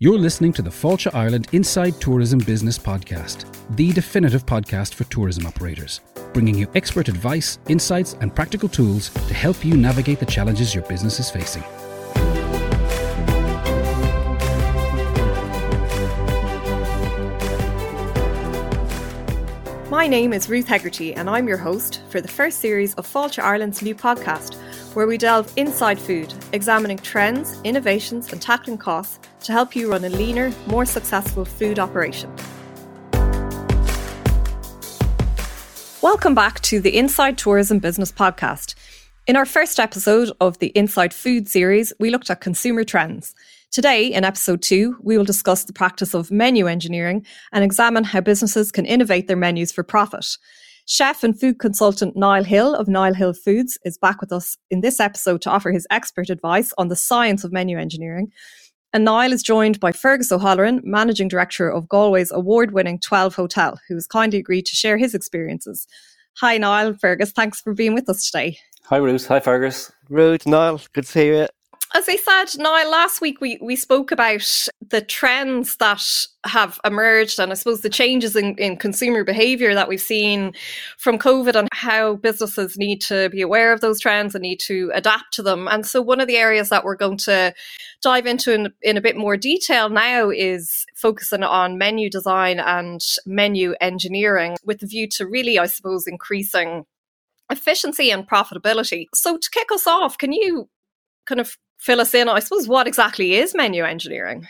You're listening to the Fáilte Ireland Inside Tourism Business Podcast, the definitive podcast for tourism operators, bringing you expert advice, insights, and practical tools to help you navigate the challenges your business is facing. My name is Ruth Hegarty, and I'm your host for the first series of Fáilte Ireland's new podcast, where we delve inside food, examining trends, innovations, and tackling costs to help you run a leaner, more successful food operation. Welcome back to the Inside Tourism Business Podcast. In our first episode of the Inside Food series, we looked at consumer trends. Today, in episode two, we will discuss the practice of menu engineering and examine how businesses can innovate their menus for profit. Chef and food consultant Niall Hill of Niall Hill Foods is back with us in this episode to offer his expert advice on the science of menu engineering. And Niall is joined by Fergus O'Halloran, Managing Director of Galway's award winning 12 Hotel, who has kindly agreed to share his experiences. Hi, Niall. Fergus, thanks for being with us today. Hi, Ruth. Hi, Fergus. Ruth, Niall, good to see you as I said, now last week we, we spoke about the trends that have emerged and I suppose the changes in, in consumer behaviour that we've seen from COVID and how businesses need to be aware of those trends and need to adapt to them. And so one of the areas that we're going to dive into in, in a bit more detail now is focusing on menu design and menu engineering with the view to really, I suppose, increasing efficiency and profitability. So to kick us off, can you kind of fill us in, I suppose, what exactly is menu engineering?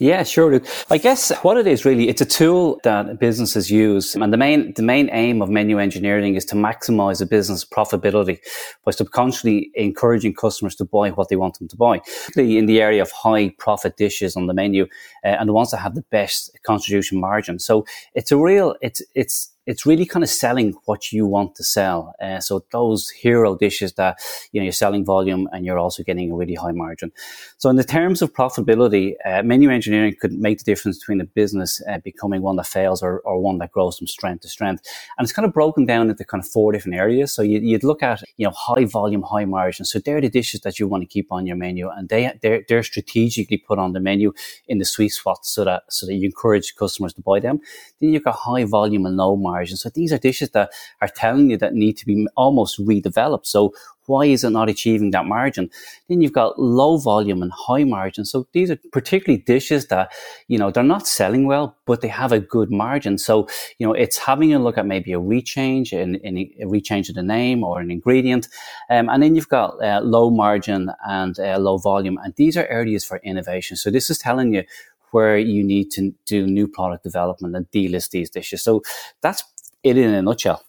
Yeah, sure. I guess what it is really, it's a tool that businesses use. And the main, the main aim of menu engineering is to maximize a business profitability by subconsciously encouraging customers to buy what they want them to buy. In the area of high profit dishes on the menu uh, and the ones that have the best contribution margin. So it's a real, it's, it's, it's really kind of selling what you want to sell. Uh, so those hero dishes that you know you're selling volume and you're also getting a really high margin. So in the terms of profitability, uh, menu engineering could make the difference between a business uh, becoming one that fails or, or one that grows from strength to strength. And it's kind of broken down into kind of four different areas. So you, would look at you know high volume, high margin. So they're the dishes that you want to keep on your menu, and they they're, they're strategically put on the menu in the sweet spot so that so that you encourage customers to buy them. Then you've got high volume and low margin margin. So these are dishes that are telling you that need to be almost redeveloped. So why is it not achieving that margin? Then you've got low volume and high margin. So these are particularly dishes that, you know, they're not selling well, but they have a good margin. So, you know, it's having a look at maybe a rechange, in, in a rechange of the name or an ingredient. Um, and then you've got uh, low margin and uh, low volume. And these are areas for innovation. So this is telling you where you need to do new product development and delist these dishes. So that's it in a nutshell.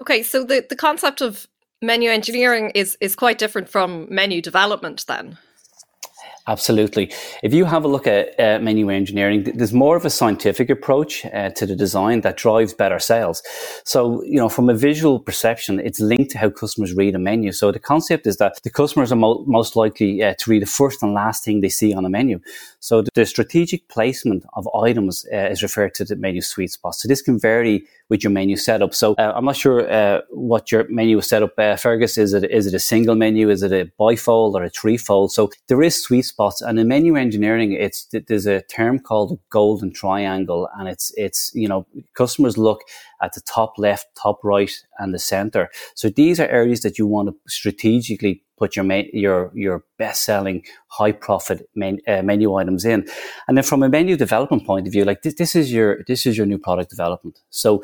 Okay, so the, the concept of menu engineering is is quite different from menu development then. Absolutely. If you have a look at uh, menu engineering, there's more of a scientific approach uh, to the design that drives better sales. So, you know, from a visual perception, it's linked to how customers read a menu. So the concept is that the customers are mo- most likely uh, to read the first and last thing they see on a menu. So the strategic placement of items uh, is referred to the menu sweet spot. So this can vary with your menu setup. So uh, I'm not sure uh, what your menu is set up, Fergus. Is it is it a single menu? Is it a bifold or a threefold? So there is sweet spots, and in menu engineering, it's there's a term called golden triangle, and it's it's you know customers look at the top left, top right, and the center. So these are areas that you want to strategically put your your your best selling high profit uh, menu items in. And then from a menu development point of view like this, this is your this is your new product development. So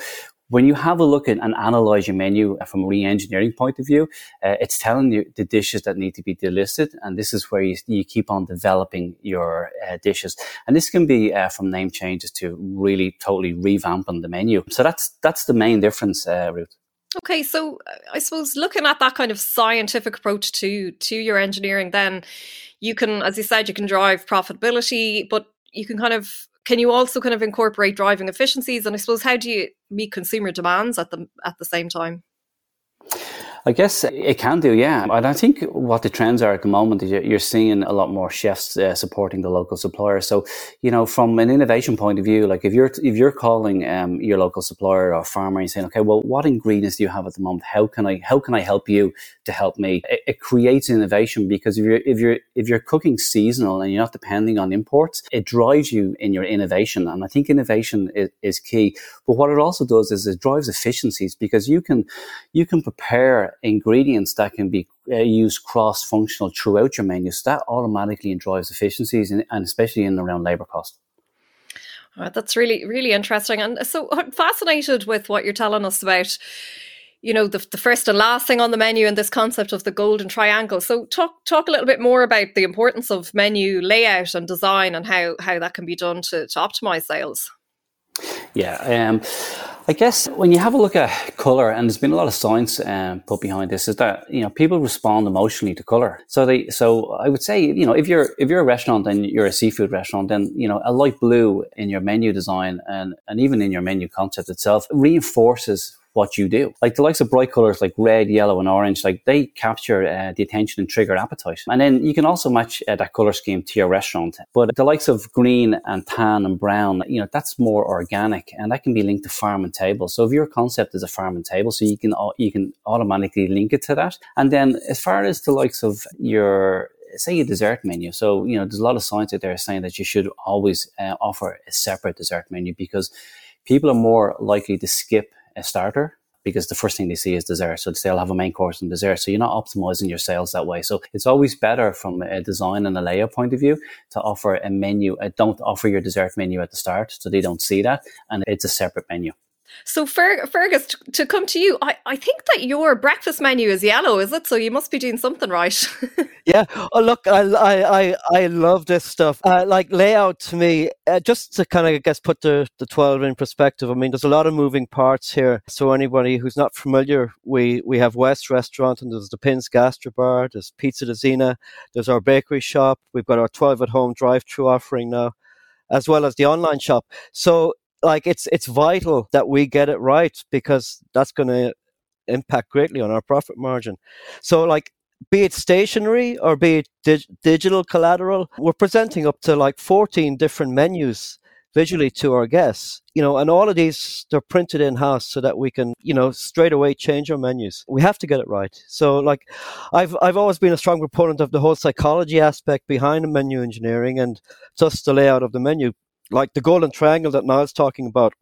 when you have a look at and analyze your menu from a re-engineering point of view, uh, it's telling you the dishes that need to be delisted, and this is where you, you keep on developing your uh, dishes. And this can be uh, from name changes to really totally revamping the menu. So that's that's the main difference, uh, Ruth. Okay, so uh, I suppose looking at that kind of scientific approach to to your engineering, then you can, as you said, you can drive profitability, but you can kind of can you also kind of incorporate driving efficiencies? And I suppose how do you meet consumer demands at the at the same time? I guess it can do, yeah. And I think what the trends are at the moment is you're seeing a lot more chefs uh, supporting the local supplier. So, you know, from an innovation point of view, like if you're if you're calling um, your local supplier or farmer and saying, okay, well, what ingredients do you have at the moment? How can I how can I help you to help me? It, it creates innovation because if you're if you're if you're cooking seasonal and you're not depending on imports, it drives you in your innovation. And I think innovation is, is key. But what it also does is it drives efficiencies because you can you can prepare ingredients that can be uh, used cross functional throughout your menu. So that automatically drives efficiencies and, and especially in around labor cost. Oh, that's really, really interesting. And so I'm fascinated with what you're telling us about, you know, the, the first and last thing on the menu and this concept of the golden triangle. So talk talk a little bit more about the importance of menu layout and design and how, how that can be done to, to optimize sales. Yeah, um, I guess when you have a look at color, and there's been a lot of science um, put behind this, is that you know people respond emotionally to color. So they, so I would say, you know, if you're if you're a restaurant and you're a seafood restaurant, then you know a light blue in your menu design and and even in your menu concept itself reinforces what you do. Like the likes of bright colors like red, yellow, and orange, like they capture uh, the attention and trigger appetite. And then you can also match uh, that color scheme to your restaurant. But the likes of green and tan and brown, you know, that's more organic and that can be linked to farm and table. So if your concept is a farm and table, so you can, you can automatically link it to that. And then as far as the likes of your say a dessert menu. So, you know, there's a lot of science out there saying that you should always uh, offer a separate dessert menu because people are more likely to skip a starter because the first thing they see is dessert. So they'll have a main course and dessert. So you're not optimizing your sales that way. So it's always better from a design and a layout point of view to offer a menu. Uh, don't offer your dessert menu at the start so they don't see that. And it's a separate menu. So, Fer- Fergus, t- to come to you, I, I think that your breakfast menu is yellow, is it? So you must be doing something right. yeah. Oh, look, I, I, I, I love this stuff. Uh, like layout to me, uh, just to kind of, I guess, put the, the 12 in perspective. I mean, there's a lot of moving parts here. So anybody who's not familiar, we, we have West Restaurant and there's the Pins Gastro Bar, there's Pizza de there's our bakery shop. We've got our 12 at home drive through offering now as well as the online shop. So like it's it's vital that we get it right because that's going to impact greatly on our profit margin. So like be it stationery or be it dig- digital collateral, we're presenting up to like 14 different menus visually to our guests, you know, and all of these they're printed in house so that we can, you know, straight away change our menus. We have to get it right. So like I've I've always been a strong proponent of the whole psychology aspect behind menu engineering and just the layout of the menu like the golden triangle that Niall's talking about,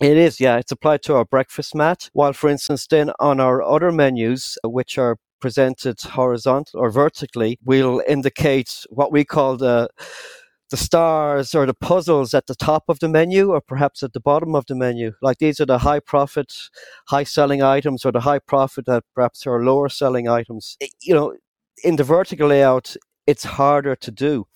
it is, yeah. It's applied to our breakfast mat. While, for instance, then on our other menus, which are presented horizontal or vertically, we'll indicate what we call the the stars or the puzzles at the top of the menu or perhaps at the bottom of the menu. Like these are the high profit, high selling items or the high profit that perhaps are lower selling items. Eh, you know, in the vertical layout, it's harder to do.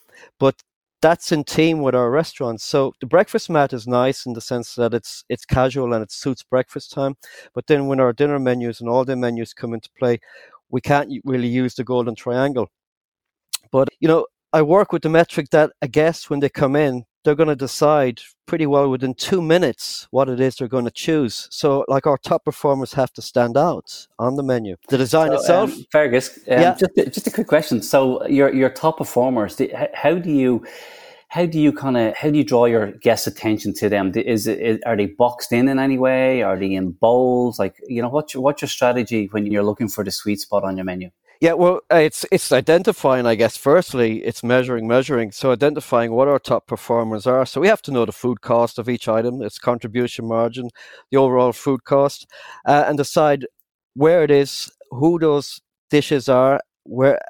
But that's in team with our restaurants. So the breakfast mat is nice in the sense that it's it's casual and it suits breakfast time. But then when our dinner menus and all the menus come into play, we can't really use the golden triangle. But you know, I work with the metric that a guest when they come in, they're going to decide pretty well within two minutes what it is they're going to choose. So, like our top performers have to stand out on the menu. The design so, itself, um, Fergus. Um, yeah. Just just a quick question. So, your your top performers, how do you? How do you kind of how do you draw your guests' attention to them? Is it are they boxed in in any way? Are they in bowls? Like you know, what's your, what's your strategy when you're looking for the sweet spot on your menu? Yeah, well, uh, it's it's identifying, I guess. Firstly, it's measuring, measuring. So identifying what our top performers are. So we have to know the food cost of each item, its contribution margin, the overall food cost, uh, and decide where it is, who those dishes are, where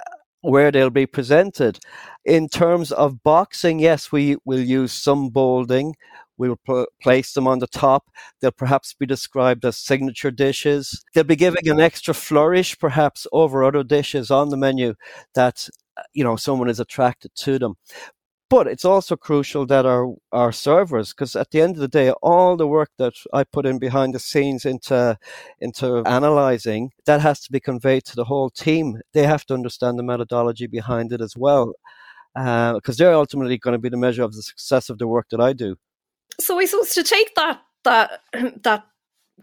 where they'll be presented. In terms of boxing, yes, we will use some bolding. We will pl- place them on the top. They'll perhaps be described as signature dishes. They'll be giving an extra flourish, perhaps, over other dishes on the menu that uh, you know someone is attracted to them. But it's also crucial that our, our servers, because at the end of the day, all the work that I put in behind the scenes into, into analyzing, that has to be conveyed to the whole team. They have to understand the methodology behind it as well, because uh, they're ultimately going to be the measure of the success of the work that I do. So I suppose to take that that that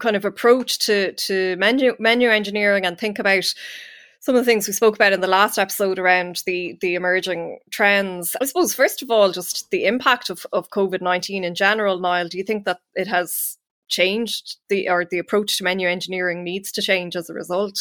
kind of approach to to menu menu engineering and think about some of the things we spoke about in the last episode around the the emerging trends. I suppose first of all, just the impact of, of COVID nineteen in general. Niall, do you think that it has changed the or the approach to menu engineering needs to change as a result?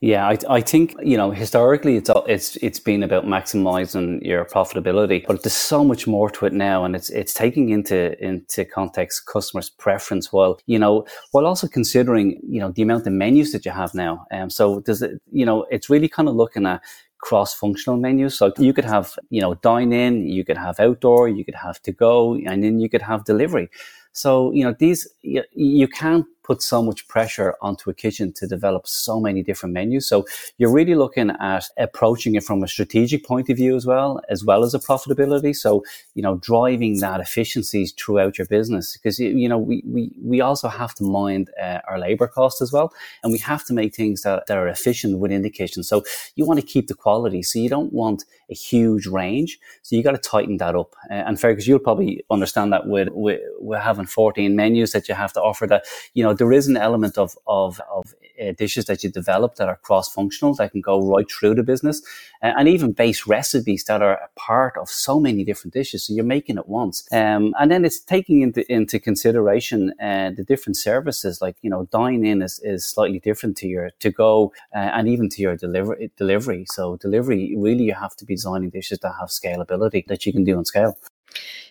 Yeah, I, I think you know historically it's it's it's been about maximizing your profitability, but there's so much more to it now, and it's it's taking into into context customers' preference while you know while also considering you know the amount of menus that you have now. Um, so does it you know it's really kind of looking at cross-functional menus. So you could have you know dine in, you could have outdoor, you could have to go, and then you could have delivery. So you know these you, you can't put so much pressure onto a kitchen to develop so many different menus. So you're really looking at approaching it from a strategic point of view as well, as well as a profitability. So, you know, driving that efficiencies throughout your business because, you know, we, we, we also have to mind uh, our labor cost as well. And we have to make things that, that are efficient within the kitchen. So you want to keep the quality. So you don't want a huge range. So you got to tighten that up. Uh, and fair, because you'll probably understand that with, with, with having 14 menus that you have to offer that, you know, there is an element of of, of uh, dishes that you develop that are cross functional that can go right through the business, uh, and even base recipes that are a part of so many different dishes. So you're making it once, um, and then it's taking into into consideration uh, the different services. Like you know, dine in is, is slightly different to your to go, uh, and even to your delivery delivery. So delivery really you have to be designing dishes that have scalability that you can do on scale.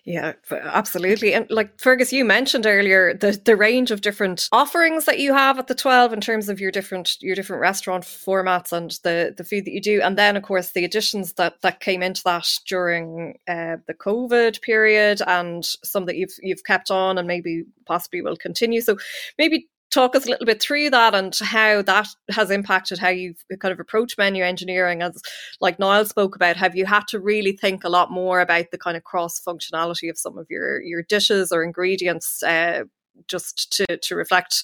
Yeah, absolutely. And like Fergus, you mentioned earlier the the range of different offerings that you have at the 12 in terms of your different your different restaurant formats and the the food that you do. And then of course the additions that that came into that during uh, the COVID period and some that you've you've kept on and maybe possibly will continue. So maybe talk us a little bit through that and how that has impacted how you've kind of approached menu engineering? As like Niall spoke about have you had to really think a lot more about the kind of cross functionality of some of your your dishes or ingredients uh, just to to reflect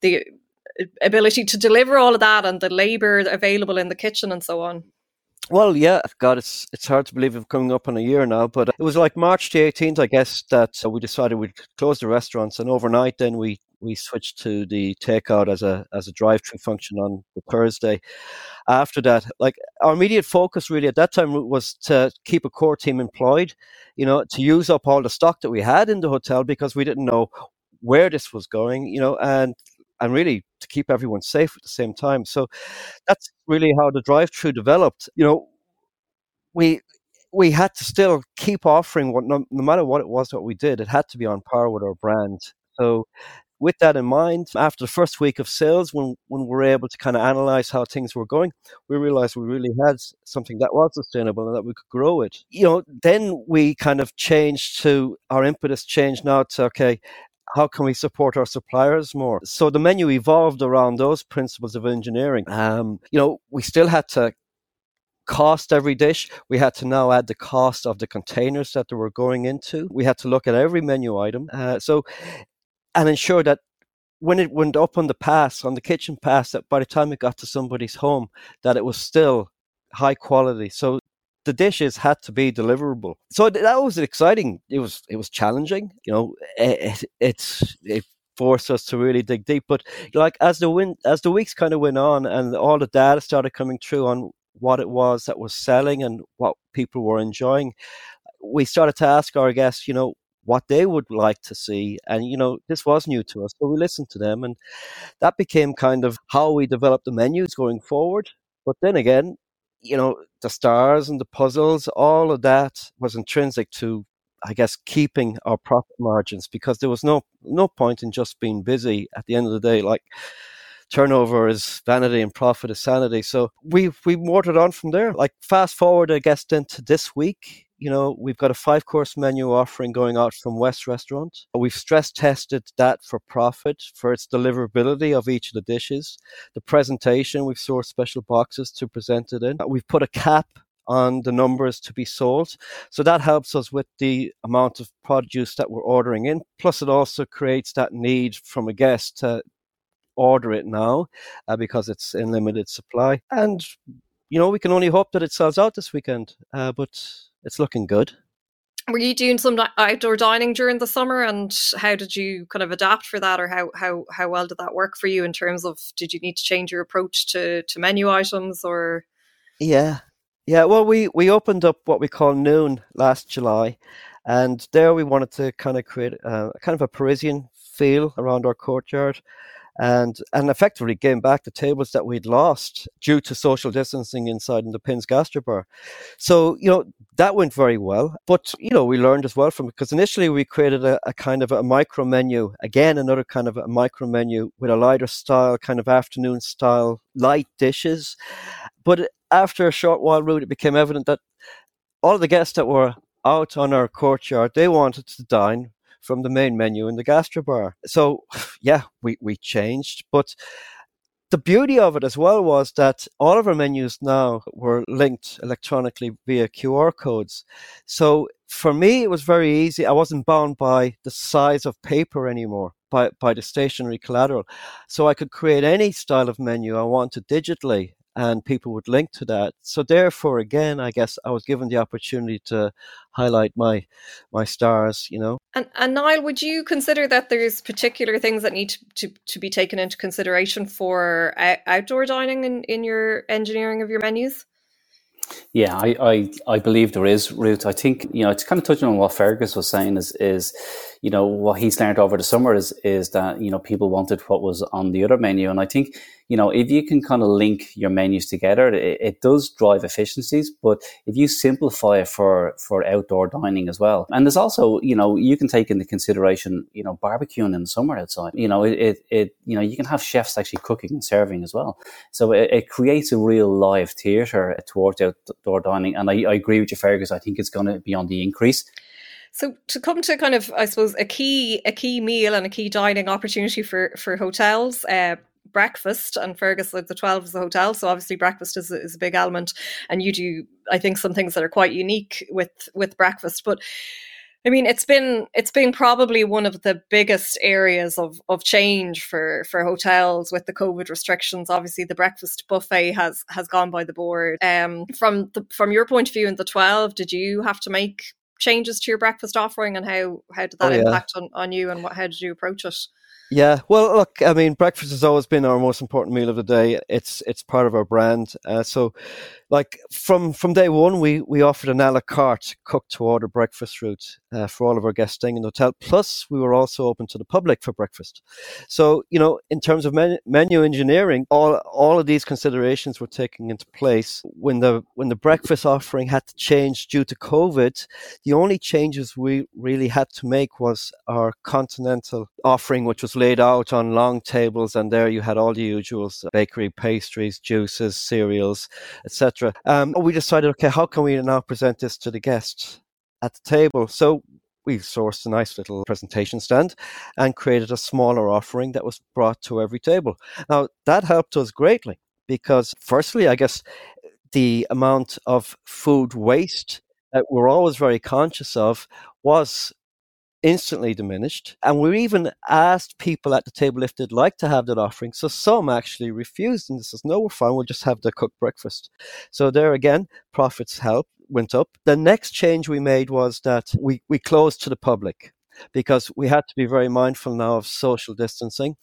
the ability to deliver all of that and the labor available in the kitchen and so on? Well, yeah, God, it's it's hard to believe we're coming up on a year now, but it was like March the 18th, I guess, that we decided we'd close the restaurants, and overnight, then we we switched to the takeout as a as a drive-through function on the Thursday. After that, like our immediate focus really at that time was to keep a core team employed, you know, to use up all the stock that we had in the hotel because we didn't know where this was going, you know, and and really to keep everyone safe at the same time. So that's really how the drive-through developed. You know, we we had to still keep offering what no, no matter what it was that we did, it had to be on par with our brand. So with that in mind, after the first week of sales, when, when we were able to kind of analyze how things were going, we realized we really had something that was sustainable and that we could grow it. You know, then we kind of changed to our impetus changed now to, okay, how can we support our suppliers more? So the menu evolved around those principles of engineering. Um, you know, we still had to cost every dish. We had to now add the cost of the containers that they were going into. We had to look at every menu item. Uh, so and ensure that when it went up on the pass, on the kitchen pass, that by the time it got to somebody's home, that it was still high quality. So the dishes had to be deliverable. So that was exciting. It was it was challenging. You know, eh, eh, it, it, it forced us to really dig deep. But like as the win, as the weeks kind of went on, and all the data started coming through on what it was that was selling and what people were enjoying, we started to ask our guests, you know, what they would like to see. And, you know, this was new to us, so we listened to them. And that became kind of how we developed the menus going forward. But then again, you know, the stars and the puzzles, all of that was intrinsic to, I guess, keeping our profit margins because there was no no point in just being busy at the end of the day. Like turnover is vanity and profit is sanity. So we we mortared on from there. Like fast forward, I guess, into this week you know, we've got a five course menu offering going out from West Restaurant. We've stress tested that for profit, for its deliverability of each of the dishes. The presentation, we've sourced special boxes to present it in. We've put a cap on the numbers to be sold. So that helps us with the amount of produce that we're ordering in. Plus, it also creates that need from a guest to order it now uh, because it's in limited supply. And, you know, we can only hope that it sells out this weekend. Uh, but it's looking good. were you doing some outdoor dining during the summer and how did you kind of adapt for that or how how how well did that work for you in terms of did you need to change your approach to to menu items or? Yeah. Yeah well we we opened up what we call noon last july and there we wanted to kind of create a, kind of a parisian feel around our courtyard and and effectively gain back the tables that we'd lost due to social distancing inside in the Pins Gastrobar. So you know that went very well, but you know we learned as well from it because initially we created a, a, kind of a micro menu again, another kind of a micro menu with a lighter style, kind of afternoon style light dishes. But after a short while, Ruth, it became evident that all the guests that were out on our courtyard, they wanted to dine from the main menu in the gastrobar. So, yeah, we, we changed. But the beauty of it as well was that all of our menus now were linked electronically via QR codes. So for me, it was very easy. I wasn't bound by the size of paper anymore, by, by the stationery collateral. So I could create any style of menu I wanted digitally and people would link to that. So therefore, again, I guess I was given the opportunity to highlight my my stars, you know. And and Niall, would you consider that there's particular things that need to, to, to be taken into consideration for outdoor dining in, in your engineering of your menus? Yeah, I, I, I believe there is, Ruth. I think, you know, it's kind of touching on what Fergus was saying is, is, you know, what he's learned over the summer is, is that, you know, people wanted what was on the other menu. And I think, you know, if you can kind of link your menus together, it, it, does drive efficiencies. But if you simplify it for, for outdoor dining as well, and there's also, you know, you can take into consideration, you know, barbecuing in the summer outside. You know, it, it, it you know, you can have chefs actually cooking and serving as well. So it, it creates a real live theatre towards outdoor dining. And I, I agree with you, Fergus. I think it's going to be on the increase. So to come to kind of, I suppose, a key a key meal and a key dining opportunity for for hotels. Uh, breakfast and Fergus like the 12 is the hotel so obviously breakfast is, is a big element and you do I think some things that are quite unique with with breakfast but I mean, it's been it's been probably one of the biggest areas of, of change for, for hotels with the COVID restrictions. Obviously, the breakfast buffet has has gone by the board. Um, from the from your point of view in the twelve, did you have to make changes to your breakfast offering, and how how did that oh, yeah. impact on, on you, and what how did you approach it? Yeah, well, look, I mean, breakfast has always been our most important meal of the day. It's it's part of our brand. Uh, so, like from from day one, we we offered an a la carte cooked to order breakfast route uh, for all of our guests staying in the hotel. Plus, we were also open to the public for breakfast. So, you know, in terms of menu, menu engineering, all all of these considerations were taken into place when the when the breakfast offering had to change due to COVID. The only changes we really had to make was our continental offering, which was laid out on long tables, and there you had all the usuals: bakery, pastries, juices, cereals, etc. Um, we decided, okay, how can we now present this to the guests at the table? So we sourced a nice little presentation stand and created a smaller offering that was brought to every table. Now that helped us greatly because, firstly, I guess the amount of food waste that we're always very conscious of was instantly diminished. And we even asked people at the table if they'd like to have that offering. So some actually refused and says, no, we're fine. We'll just have the cooked breakfast. So there again, profits help went up. The next change we made was that we, we closed to the public because we had to be very mindful now of social distancing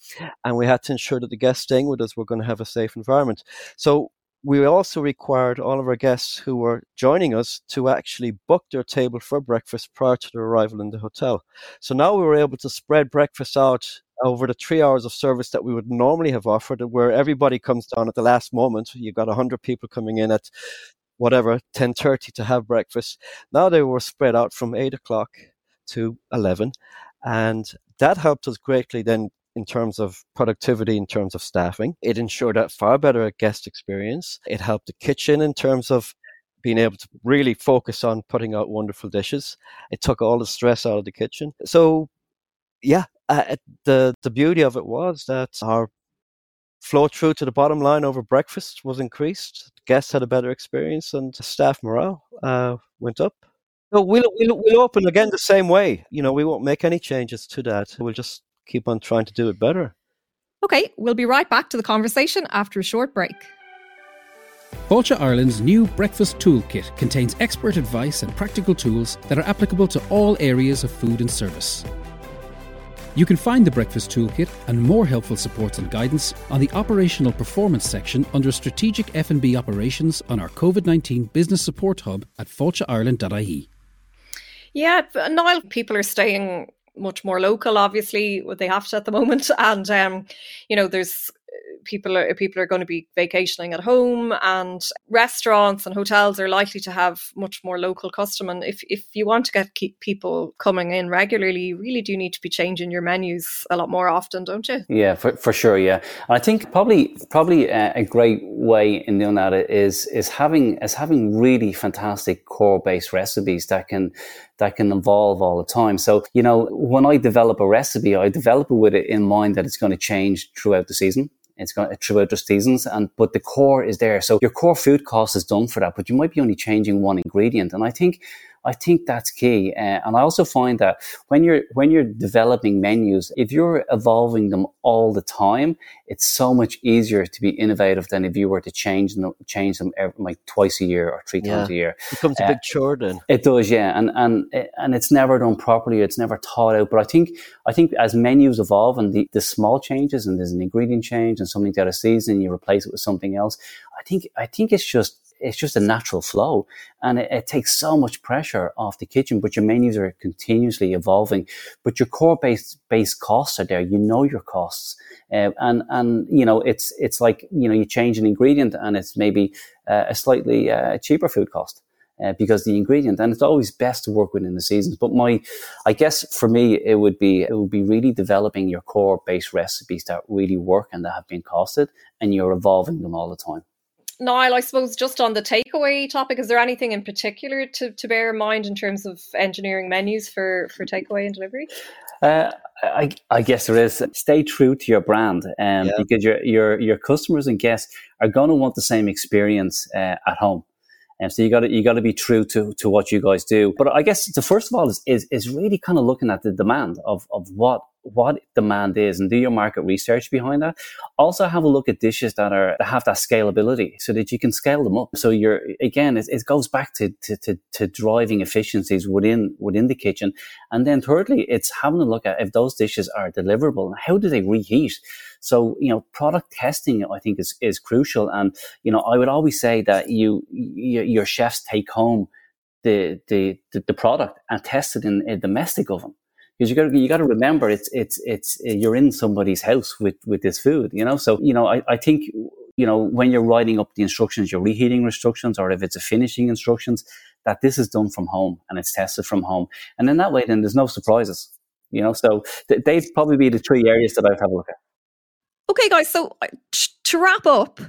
and we had to ensure that the guests staying with us were going to have a safe environment. So we also required all of our guests who were joining us to actually book their table for breakfast prior to their arrival in the hotel. So now we were able to spread breakfast out over the three hours of service that we would normally have offered, where everybody comes down at the last moment. You've got 100 people coming in at whatever 10.30 to have breakfast. Now they were spread out from 8 o'clock to 11. And that helped us greatly then in terms of productivity, in terms of staffing. It ensured a far better guest experience. It helped the kitchen in terms of being able to really focus on putting out wonderful dishes. It took all the stress out of the kitchen. So, yeah, uh, the the beauty of it was that our flow through to the bottom line over breakfast was increased. Guests had a better experience, and staff morale uh, went up. So we'll, we'll we'll open again the same way. You know, we won't make any changes to that. We'll just keep on trying to do it better. Okay, we'll be right back to the conversation after a short break. Fáilte Ireland's new Breakfast Toolkit contains expert advice and practical tools that are applicable to all areas of food and service. You can find the Breakfast Toolkit and more helpful supports and guidance on the Operational Performance section under Strategic F&B Operations on our COVID-19 Business Support Hub at fáilteireland.ie. Yeah, Niall, people are staying much more local, obviously, what they have to at the moment. And, um, you know, there's people are people are going to be vacationing at home and restaurants and hotels are likely to have much more local custom and if, if you want to get keep people coming in regularly you really do need to be changing your menus a lot more often don't you yeah for, for sure yeah i think probably probably a, a great way in doing that is is having is having really fantastic core based recipes that can that can evolve all the time. So, you know, when I develop a recipe, I develop it with it in mind that it's going to change throughout the season. It's going throughout the seasons, and but the core is there. So your core food cost is done for that, but you might be only changing one ingredient. And I think I think that's key. Uh, and I also find that when you're when you're developing menus, if you're evolving them all the time, it's so much easier to be innovative than if you were to change them change them every, like twice a year or three times a year. It becomes a uh, big chore then. It does, yeah. And and and it's never done properly. It's never thought out. But I think I think as menus evolve and the, the small changes and there's an ingredient change and something out of season, you replace it with something else. I think I think it's just it's just a natural flow and it, it, takes so much pressure off the kitchen but your menus are continuously evolving. But your core base base costs are there. You know your costs. Uh, and and you know it's it's like you know you change an ingredient and it's maybe uh, a slightly uh, cheaper food cost uh, because the ingredient and it's always best to work within the seasons. But my i guess for me it would be it would be really developing your core base recipes that really work and that have been costed and you're evolving them all the time Niall, I suppose just on the takeaway topic, is there anything in particular to, to bear in mind in terms of engineering menus for, for takeaway and delivery? Uh, I, I, guess there is. Stay true to your brand, um, yeah. because your your your customers and guests are going to want the same experience uh, at home. And so you got to you got to be true to to what you guys do. But I guess the first of all is is, is really kind of looking at the demand of of what what demand is and do your market research behind that. Also have a look at dishes that are have that scalability so that you can scale them up. So you're again, it, it goes back to, to, to, to, driving efficiencies within within the kitchen. And then thirdly, it's having a look at if those dishes are deliverable and how do they reheat. So, you know, product testing, I think is, is crucial. And, you know, I would always say that you, you your chefs take home the, the, the, product and test it in a domestic oven because you got you got to remember it's it's it's you're in somebody's house with with this food, you know. So you know, I, I think you know when you're writing up the instructions, your reheating instructions, or if it's a finishing instructions, that this is done from home and it's tested from home, and in that way, then there's no surprises, you know. So th- they'd probably be the three areas that I'd have a look at. Okay, guys. So uh, to wrap up,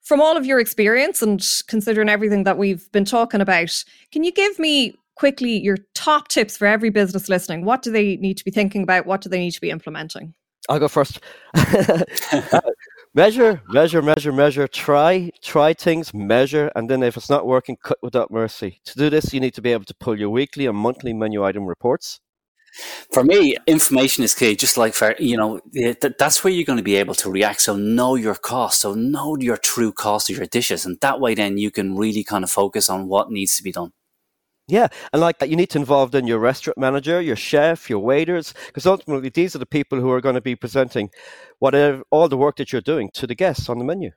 from all of your experience and considering everything that we've been talking about, can you give me quickly your top tips for every business listening. What do they need to be thinking about? What do they need to be implementing? I'll go first. Uh, measure, measure, measure, measure. Try, try things, measure, and then if it's not working, cut without mercy. To do this, you need to be able to pull your weekly and monthly menu item reports. For me, information is key. Just like for you know, that's where you're going to be able to react. So know your cost. So know your true cost of your dishes, and that way, then you can really kind of focus on what needs to be done. Yeah, and like that, you need to involve then your restaurant manager, your chef, your waiters, because ultimately these are the people who are going to be presenting whatever all the work that you're doing to the guests on the menu.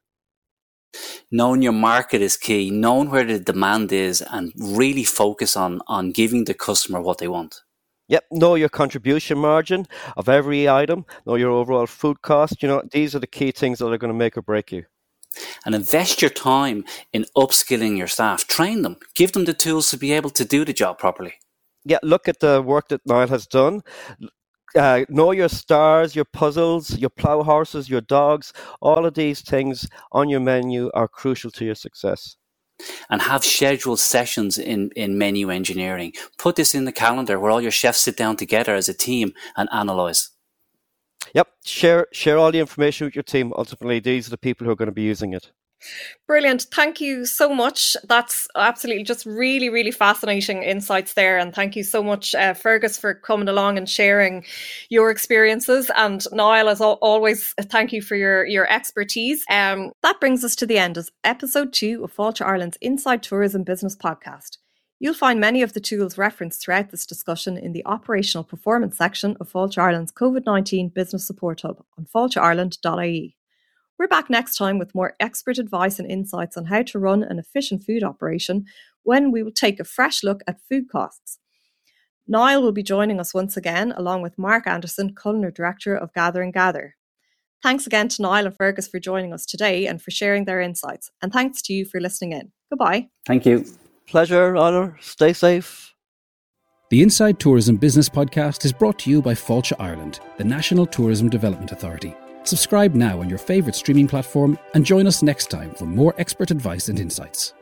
Knowing your market is key, knowing where the demand is, and really focus on on giving the customer what they want. Yep, know your contribution margin of every item, know your overall food cost. You know, these are the key things that are going to make or break you and invest your time in upskilling your staff. Train them, give them the tools to be able to do the job properly. Yeah, look at the work that Niall has done. Uh, know your stars, your puzzles, your plow horses, your dogs. All of these things on your menu are crucial to your success. And have scheduled sessions in, in menu engineering. Put this in the calendar where all your chefs sit down together as a team and analyze. Yep. Share share all the information with your team. Ultimately, these are the people who are going to be using it. Brilliant. Thank you so much. That's absolutely just really, really fascinating insights there. And thank you so much, uh, Fergus, for coming along and sharing your experiences. And Niall, as always, thank you for your, your expertise. Um, that brings us to the end of episode two of Fáilte Ireland's Inside Tourism Business podcast. You'll find many of the tools referenced throughout this discussion in the operational performance section of Fáilte Ireland's COVID 19 Business Support Hub on fáilteireland.ie. We're back next time with more expert advice and insights on how to run an efficient food operation when we will take a fresh look at food costs. Niall will be joining us once again, along with Mark Anderson, Culinary Director of Gather and Gather. Thanks again to Niall and Fergus for joining us today and for sharing their insights. And thanks to you for listening in. Goodbye. Thank you. Pleasure, honour. Stay safe. The Inside Tourism Business Podcast is brought to you by Fáilte Ireland, the National Tourism Development Authority. Subscribe now on your favourite streaming platform and join us next time for more expert advice and insights.